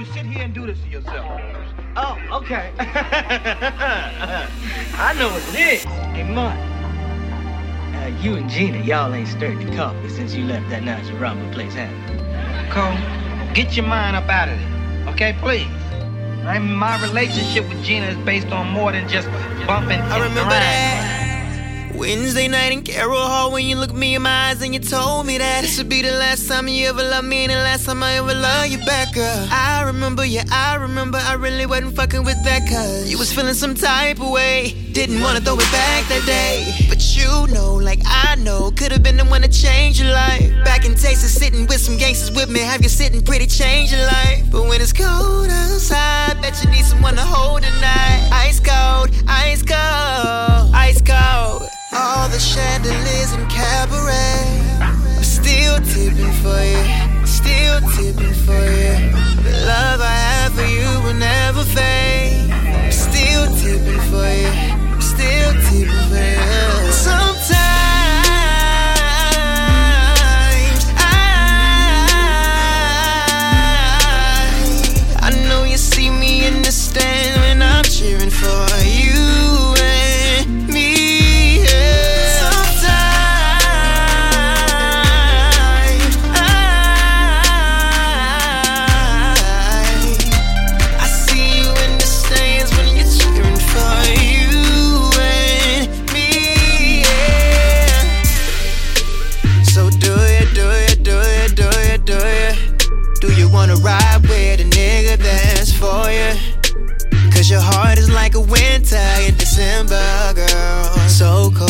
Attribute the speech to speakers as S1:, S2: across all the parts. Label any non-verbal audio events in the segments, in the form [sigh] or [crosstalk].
S1: you sit here and do this to yourself?
S2: Oh, okay. [laughs] I know what it is. Hey, Mark. Uh, you and Gina, y'all ain't stirred the coffee since you left that Naja Robert place, have you?
S1: Cole, get your mind up out of there, okay, please. I mean, my relationship with Gina is based on more than just bumping.
S3: I remember that. Wednesday night in Carroll Hall when you looked me in my eyes and you told me that this would be the last time you ever loved me and the last time I ever love you back, girl. I remember, yeah, I remember I really wasn't fucking with that cause you was feeling some type of way. Didn't wanna throw it back that day. But you know, like I know, could have been the one to change your life. Back in Texas, sitting with some gangsters with me, have you sitting pretty, change your life. But when it's cold outside, bet you need someone to hold tonight. Ice cold, ice cold, tipping for you, still tipping for you. Love wanna ride with a nigga that's for you? Cause your heart is like a winter in December, girl. So cold,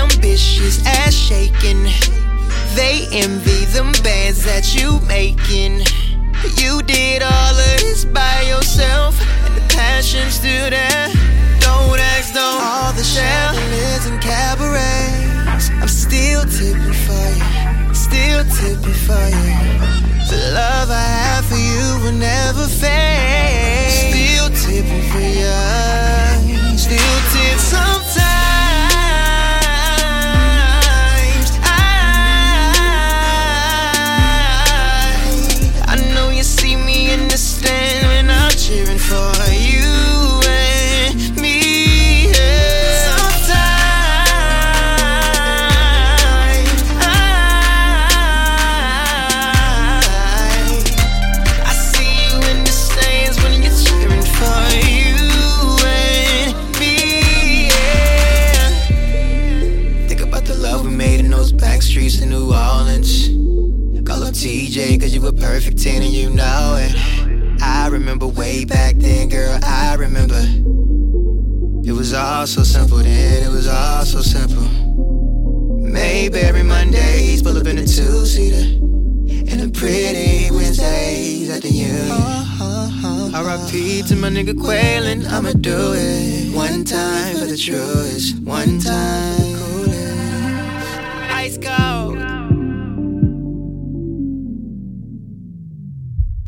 S3: ambitious, ass shaking. They envy them bands that you making. You did all of this by yourself, and the passion's still there. Don't ask, don't all the chandeliers and cabarets. I'm still tipping for you, still tipping for you. The love I have for you will never fade. TJ, cause you were perfect 10 and you know it. I remember way back then, girl, I remember. It was all so simple then, it was all so simple. Mayberry Mondays, pull up in a two seater. And a pretty Wednesdays at the union. RIP to my nigga Quailin', I'ma do it. One time for the truest, one time.